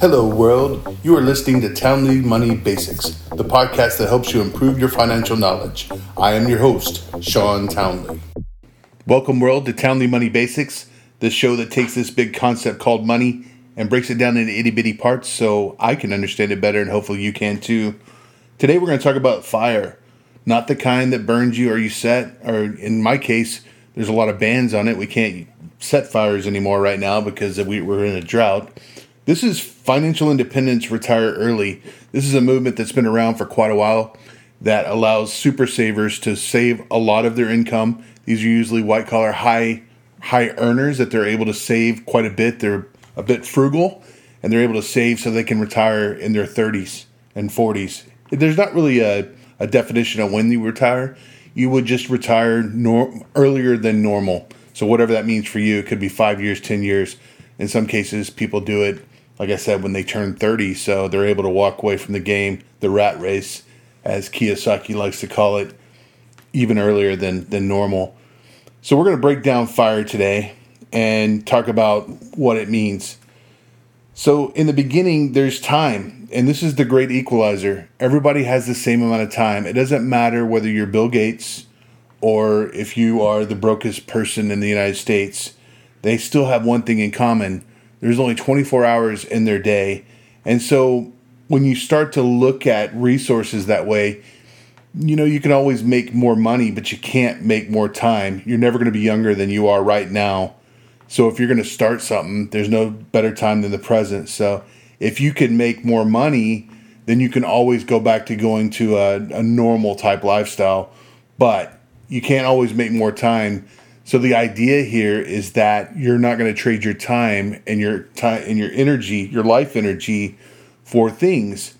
Hello, world. You are listening to Townley Money Basics, the podcast that helps you improve your financial knowledge. I am your host, Sean Townley. Welcome, world, to Townley Money Basics, the show that takes this big concept called money and breaks it down into itty bitty parts so I can understand it better and hopefully you can too. Today, we're going to talk about fire, not the kind that burns you or you set, or in my case, there's a lot of bands on it. We can't set fires anymore right now because we, we're in a drought. This is financial independence, retire early. This is a movement that's been around for quite a while that allows super savers to save a lot of their income. These are usually white collar high high earners that they're able to save quite a bit. They're a bit frugal and they're able to save so they can retire in their 30s and 40s. There's not really a, a definition of when you retire. You would just retire nor- earlier than normal. So whatever that means for you, it could be five years, ten years. In some cases, people do it, like I said, when they turn thirty, so they're able to walk away from the game, the rat race, as Kiyosaki likes to call it, even earlier than than normal. So we're going to break down fire today and talk about what it means. So in the beginning, there's time, and this is the great equalizer. Everybody has the same amount of time. It doesn't matter whether you're Bill Gates or if you are the brokest person in the United States, they still have one thing in common. There's only 24 hours in their day. And so when you start to look at resources that way, you know, you can always make more money, but you can't make more time. You're never going to be younger than you are right now. So if you're going to start something, there's no better time than the present. So if you can make more money, then you can always go back to going to a, a normal type lifestyle. But you can't always make more time. So the idea here is that you're not going to trade your time and your time and your energy, your life energy for things.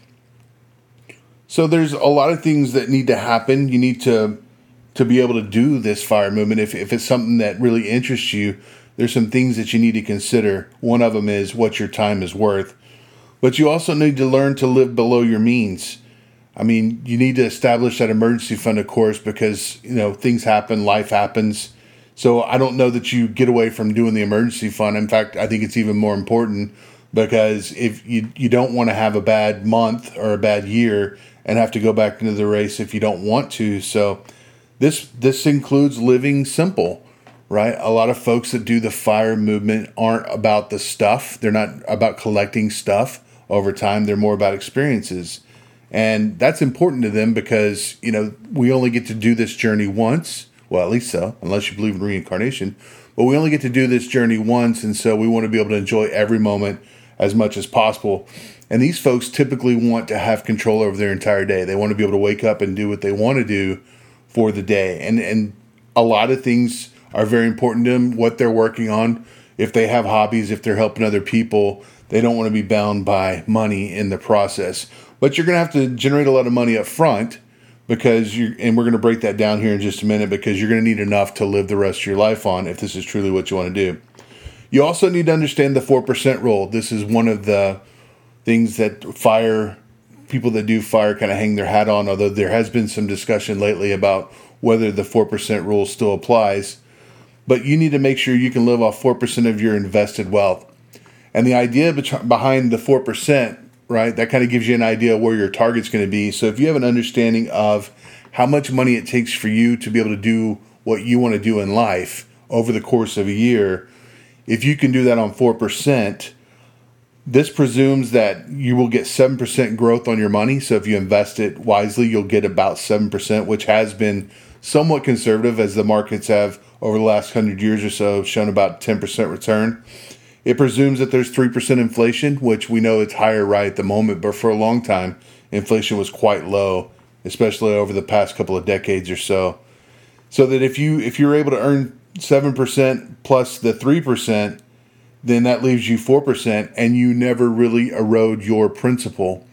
So there's a lot of things that need to happen. You need to to be able to do this fire movement if if it's something that really interests you. There's some things that you need to consider. One of them is what your time is worth. But you also need to learn to live below your means. I mean, you need to establish that emergency fund, of course, because you know things happen, life happens. So I don't know that you get away from doing the emergency fund. In fact, I think it's even more important because if you you don't want to have a bad month or a bad year and have to go back into the race if you don't want to. So this this includes living simple, right? A lot of folks that do the fire movement aren't about the stuff. They're not about collecting stuff over time. They're more about experiences. And that's important to them because, you know, we only get to do this journey once. Well, at least so, unless you believe in reincarnation. But we only get to do this journey once. And so we want to be able to enjoy every moment as much as possible. And these folks typically want to have control over their entire day. They want to be able to wake up and do what they want to do for the day. And, and a lot of things are very important to them, what they're working on. If they have hobbies, if they're helping other people, they don't want to be bound by money in the process but you're going to have to generate a lot of money up front because you and we're going to break that down here in just a minute because you're going to need enough to live the rest of your life on if this is truly what you want to do. You also need to understand the 4% rule. This is one of the things that fire people that do fire kind of hang their hat on although there has been some discussion lately about whether the 4% rule still applies. But you need to make sure you can live off 4% of your invested wealth. And the idea behind the 4% right? That kind of gives you an idea where your target's going to be. So if you have an understanding of how much money it takes for you to be able to do what you want to do in life over the course of a year, if you can do that on 4%, this presumes that you will get 7% growth on your money. So if you invest it wisely, you'll get about 7%, which has been somewhat conservative as the markets have over the last 100 years or so shown about 10% return. It presumes that there's 3% inflation, which we know it's higher right at the moment, but for a long time, inflation was quite low, especially over the past couple of decades or so. So that if you if you're able to earn 7% plus the 3%, then that leaves you 4% and you never really erode your principal.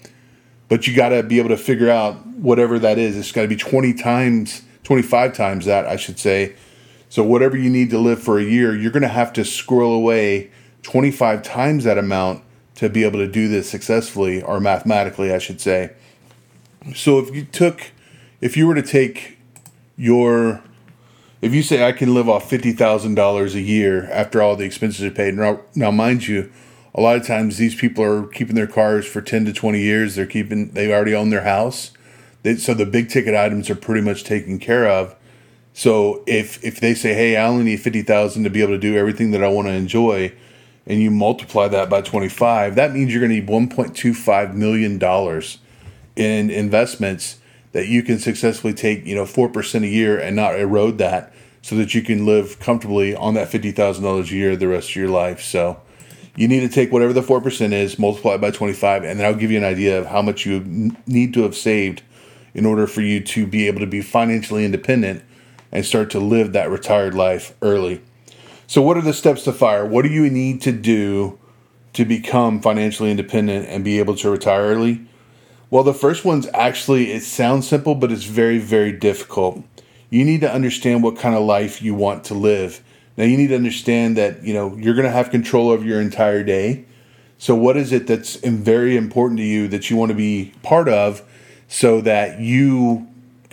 But you got to be able to figure out whatever that is. It's got to be 20 times, 25 times that, I should say. So whatever you need to live for a year, you're going to have to squirrel away 25 times that amount to be able to do this successfully, or mathematically, I should say. So if you took, if you were to take your, if you say I can live off $50,000 a year after all the expenses are paid, now, now mind you, a lot of times these people are keeping their cars for 10 to 20 years. They're keeping, they already own their house. They, so the big ticket items are pretty much taken care of. So if, if they say, hey, I only need 50,000 to be able to do everything that I want to enjoy, and you multiply that by 25, that means you're going to need $1.25 million in investments that you can successfully take, you know, 4% a year and not erode that so that you can live comfortably on that $50,000 a year the rest of your life. So you need to take whatever the 4% is, multiply it by 25, and then I'll give you an idea of how much you need to have saved in order for you to be able to be financially independent and start to live that retired life early. So, what are the steps to fire? What do you need to do to become financially independent and be able to retire early? Well, the first one's actually, it sounds simple, but it's very, very difficult. You need to understand what kind of life you want to live. Now, you need to understand that, you know, you're going to have control over your entire day. So, what is it that's very important to you that you want to be part of so that you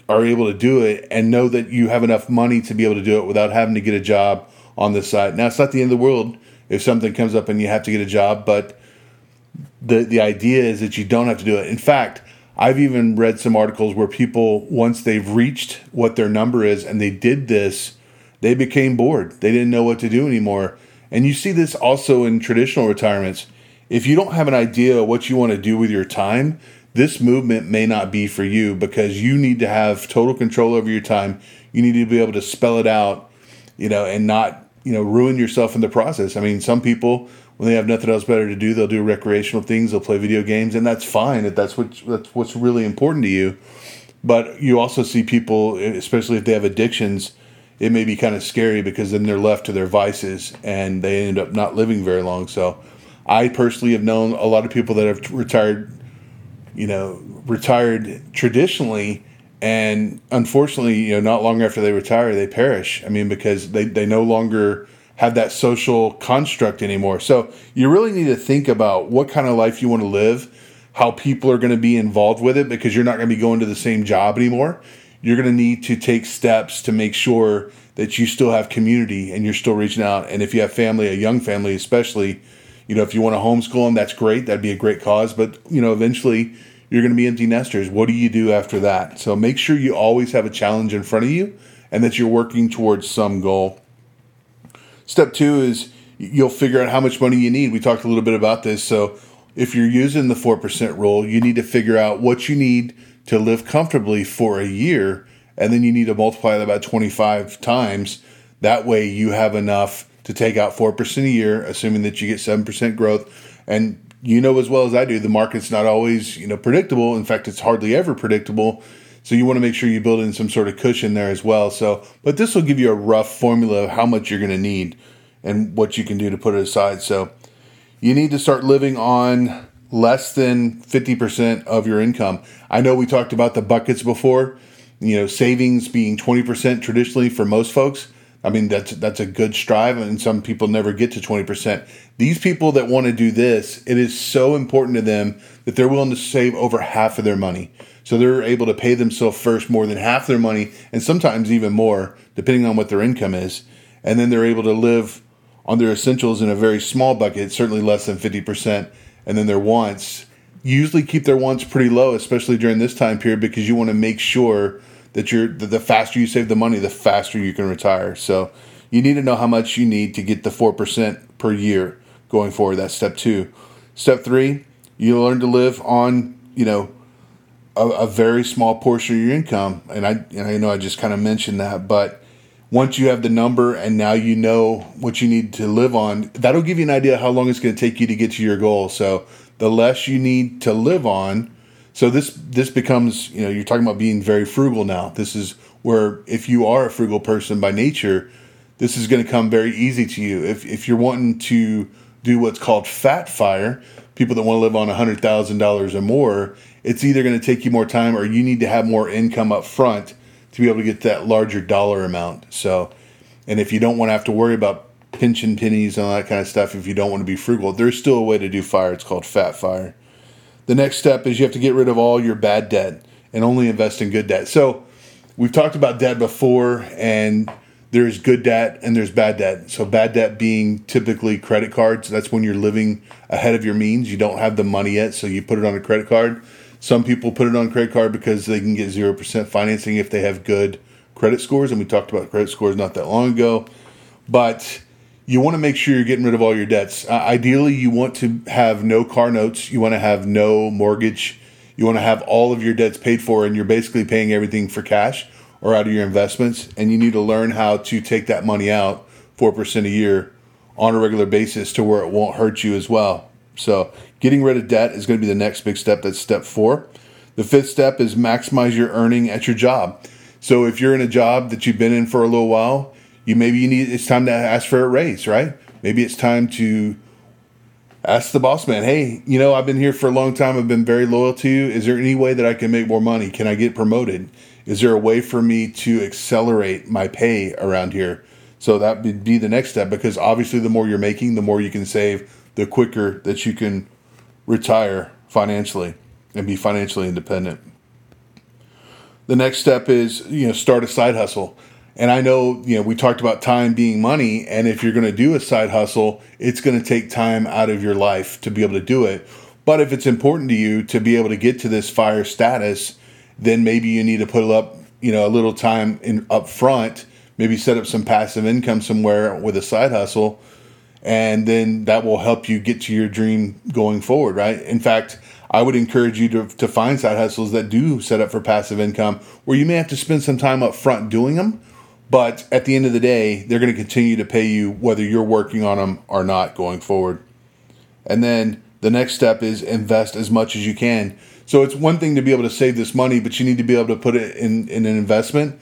are able to do it and know that you have enough money to be able to do it without having to get a job on this side? Now, it's not the end of the world if something comes up and you have to get a job, but the the idea is that you don't have to do it. In fact, I've even read some articles where people once they've reached what their number is and they did this, they became bored. They didn't know what to do anymore. And you see this also in traditional retirements. If you don't have an idea of what you want to do with your time, this movement may not be for you because you need to have total control over your time. You need to be able to spell it out, you know, and not, you know, ruin yourself in the process. I mean, some people when they have nothing else better to do, they'll do recreational things. They'll play video games, and that's fine. If that's what that's what's really important to you. But you also see people, especially if they have addictions, it may be kind of scary because then they're left to their vices and they end up not living very long. So, I personally have known a lot of people that have retired, you know, retired traditionally, and unfortunately, you know, not long after they retire, they perish. I mean, because they they no longer have that social construct anymore. So you really need to think about what kind of life you want to live, how people are going to be involved with it, because you're not going to be going to the same job anymore. You're going to need to take steps to make sure that you still have community and you're still reaching out. And if you have family, a young family especially, you know, if you want to homeschool them, that's great. That'd be a great cause. But, you know, eventually you're going to be empty nesters. What do you do after that? So make sure you always have a challenge in front of you and that you're working towards some goal. Step two is you'll figure out how much money you need. We talked a little bit about this. So if you're using the 4% rule, you need to figure out what you need to live comfortably for a year. And then you need to multiply that by 25 times. That way you have enough to take out 4% a year, assuming that you get 7% growth. And you know as well as I do, the market's not always, you know, predictable. In fact, it's hardly ever predictable. So you want to make sure you build in some sort of cushion there as well. So, but this will give you a rough formula of how much you're going to need and what you can do to put it aside. So you need to start living on less than 50% of your income. I know we talked about the buckets before, you know, savings being 20% traditionally for most folks. I mean, that's that's a good strive, and some people never get to 20%. These people that want to do this, it is so important to them that they're willing to save over half of their money. So they're able to pay themselves first more than half their money, and sometimes even more, depending on what their income is. And then they're able to live on their essentials in a very small bucket, certainly less than 50%. And then their wants, usually keep their wants pretty low, especially during this time period, because you want to make sure that you're the faster you save the money, the faster you can retire. So you need to know how much you need to get the 4% per year going forward. That's step two. Step three, you learn to live on, you know, a, a, very small portion of your income. And I, and I know I just kind of mentioned that, but once you have the number and now you know what you need to live on, that'll give you an idea how long it's going to take you to get to your goal. So the less you need to live on, so this this becomes, you know, you're talking about being very frugal now. This is where if you are a frugal person by nature, this is going to come very easy to you. If if you're wanting to do what's called fat fire, people that want to live on $100,000 or more, it's either going to take you more time or you need to have more income up front to be able to get that larger dollar amount. So, and if you don't want to have to worry about pinching pennies and all that kind of stuff, if you don't want to be frugal, there's still a way to do fire. It's called fat fire. The next step is you have to get rid of all your bad debt and only invest in good debt. So, we've talked about debt before, and there's good debt and there's bad debt. So bad debt being typically credit cards. That's when you're living ahead of your means. You don't have the money yet, so you put it on a credit card. Some people put it on credit card because they can get zero percent financing if they have good credit scores, and we talked about credit scores not that long ago. But you want to make sure you're getting rid of all your debts. Uh, ideally, you want to have no car notes. You want to have no mortgage. You want to have all of your debts paid for, and you're basically paying everything for cash or out of your investments, and you need to learn how to take that money out four percent a year on a regular basis to where it won't hurt you as well. So, getting rid of debt is going to be the next big step. That's step four. The fifth step is maximize your earning at your job. So, if you're in a job that you've been in for a little while, you maybe you need it's time to ask for a raise, right? Maybe it's time to ask the boss man, hey, you know, I've been here for a long time. I've been very loyal to you. Is there any way that I can make more money? Can I get promoted? Is there a way for me to accelerate my pay around here? So that would be the next step because obviously, the more you're making, the more you can save, the quicker that you can retire financially and be financially independent. The next step is, you know, start a side hustle. And I know, you know, we talked about time being money. And if you're going to do a side hustle, it's going to take time out of your life to be able to do it. But if it's important to you to be able to get to this fire status, then maybe you need to put up, you know, a little time in up front, maybe set up some passive income somewhere with a side hustle. And then that will help you get to your dream going forward, right? In fact, I would encourage you to, to find side hustles that do set up for passive income where you may have to spend some time up front doing them, but at the end of the day, they're going to continue to pay you whether you're working on them or not going forward. And then the next step is invest as much as you can. So it's one thing to be able to save this money, but you need to be able to put it in, in an investment.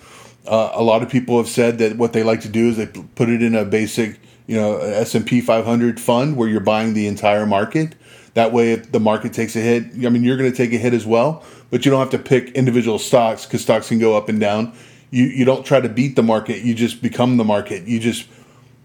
Uh, a lot of people have said that what they like to do is they put it in a basic, you know, S&P 500 fund where you're buying the entire market. That way, if the market takes a hit, I mean, you're going to take a hit as well, but you don't have to pick individual stocks because stocks can go up and down you you don't try to beat the market. You just become the market. You just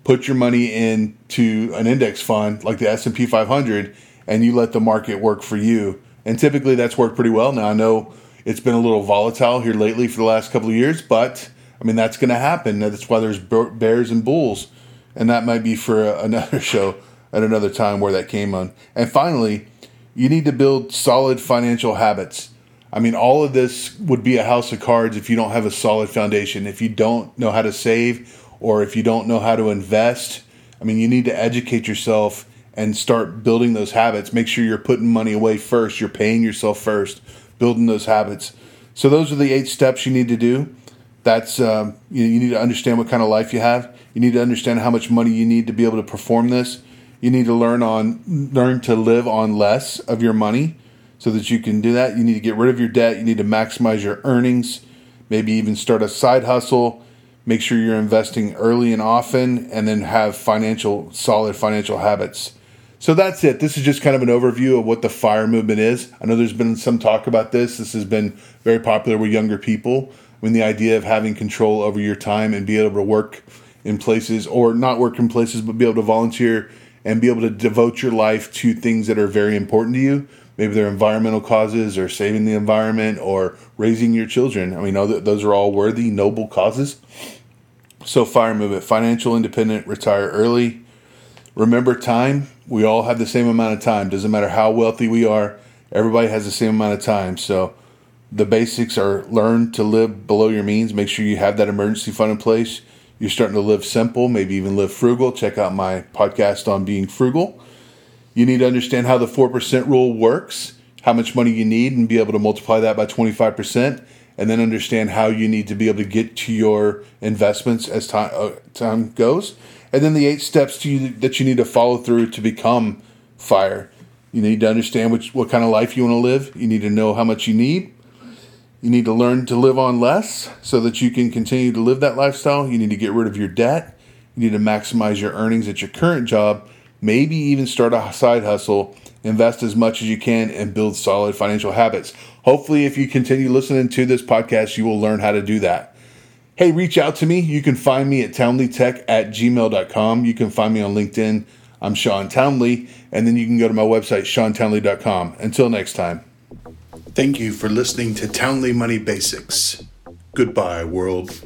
put your money into an index fund like the S&P 500 and you let the market work for you. And typically that's worked pretty well. Now I know it's been a little volatile here lately for the last couple of years but I mean that's going to happen that's why there's bears and bulls. And that might be for another show at another time where that came on. And finally you need to build solid financial habits I mean, all of this would be a house of cards if you don't have a solid foundation. If you don't know how to save or if you don't know how to invest, I mean, you need to educate yourself and start building those habits. Make sure you're putting money away first, you're paying yourself first, building those habits. So, those are the eight steps you need to do. That's um, you, you need to understand what kind of life you have. You need to understand how much money you need to be able to perform this. You need to learn on learn to live on less of your money so that you can do that. You need to get rid of your debt. You need to maximize your earnings, maybe even start a side hustle. Make sure you're investing early and often, and then have financial, solid financial habits. So that's it. This is just kind of an overview of what the FIRE movement is. I know there's been some talk about this. This has been very popular with younger people. I mean, the idea of having control over your time and be able to work in places, or not work in places, but be able to volunteer and be able to devote your life to things that are very important to you maybe they're environmental causes or saving the environment or raising your children. I mean, those are all worthy, noble causes. So, fire movement, financial independent, retire early. Remember time. We all have the same amount of time. Doesn't matter how wealthy we are, everybody has the same amount of time. So, the basics are learn to live below your means. Make sure you have that emergency fund in place. You're starting to live simple, maybe even live frugal. Check out my podcast on being frugal. You need to understand how the 4% rule works, how much money you need, and be able to multiply that by 25%, and then understand how you need to be able to get to your investments as time, uh, time goes. And then the eight steps you, that you need to follow through to become fire. You need to understand which, what kind of life you want to live. You need to know how much you need. You need to learn to live on less so that you can continue to live that lifestyle. You need to get rid of your debt. You need to maximize your earnings at your current job maybe even start a side hustle, invest as much as you can, and build solid financial habits. Hopefully, if you continue listening to this podcast, you will learn how to do that. Hey, reach out to me. You can find me at townleytech at gmail.com. You can find me on LinkedIn. I'm Sean Townley. And then you can go to my website, seantownley.com. Until next time. Thank you for listening to Townley Money Basics. Goodbye, world.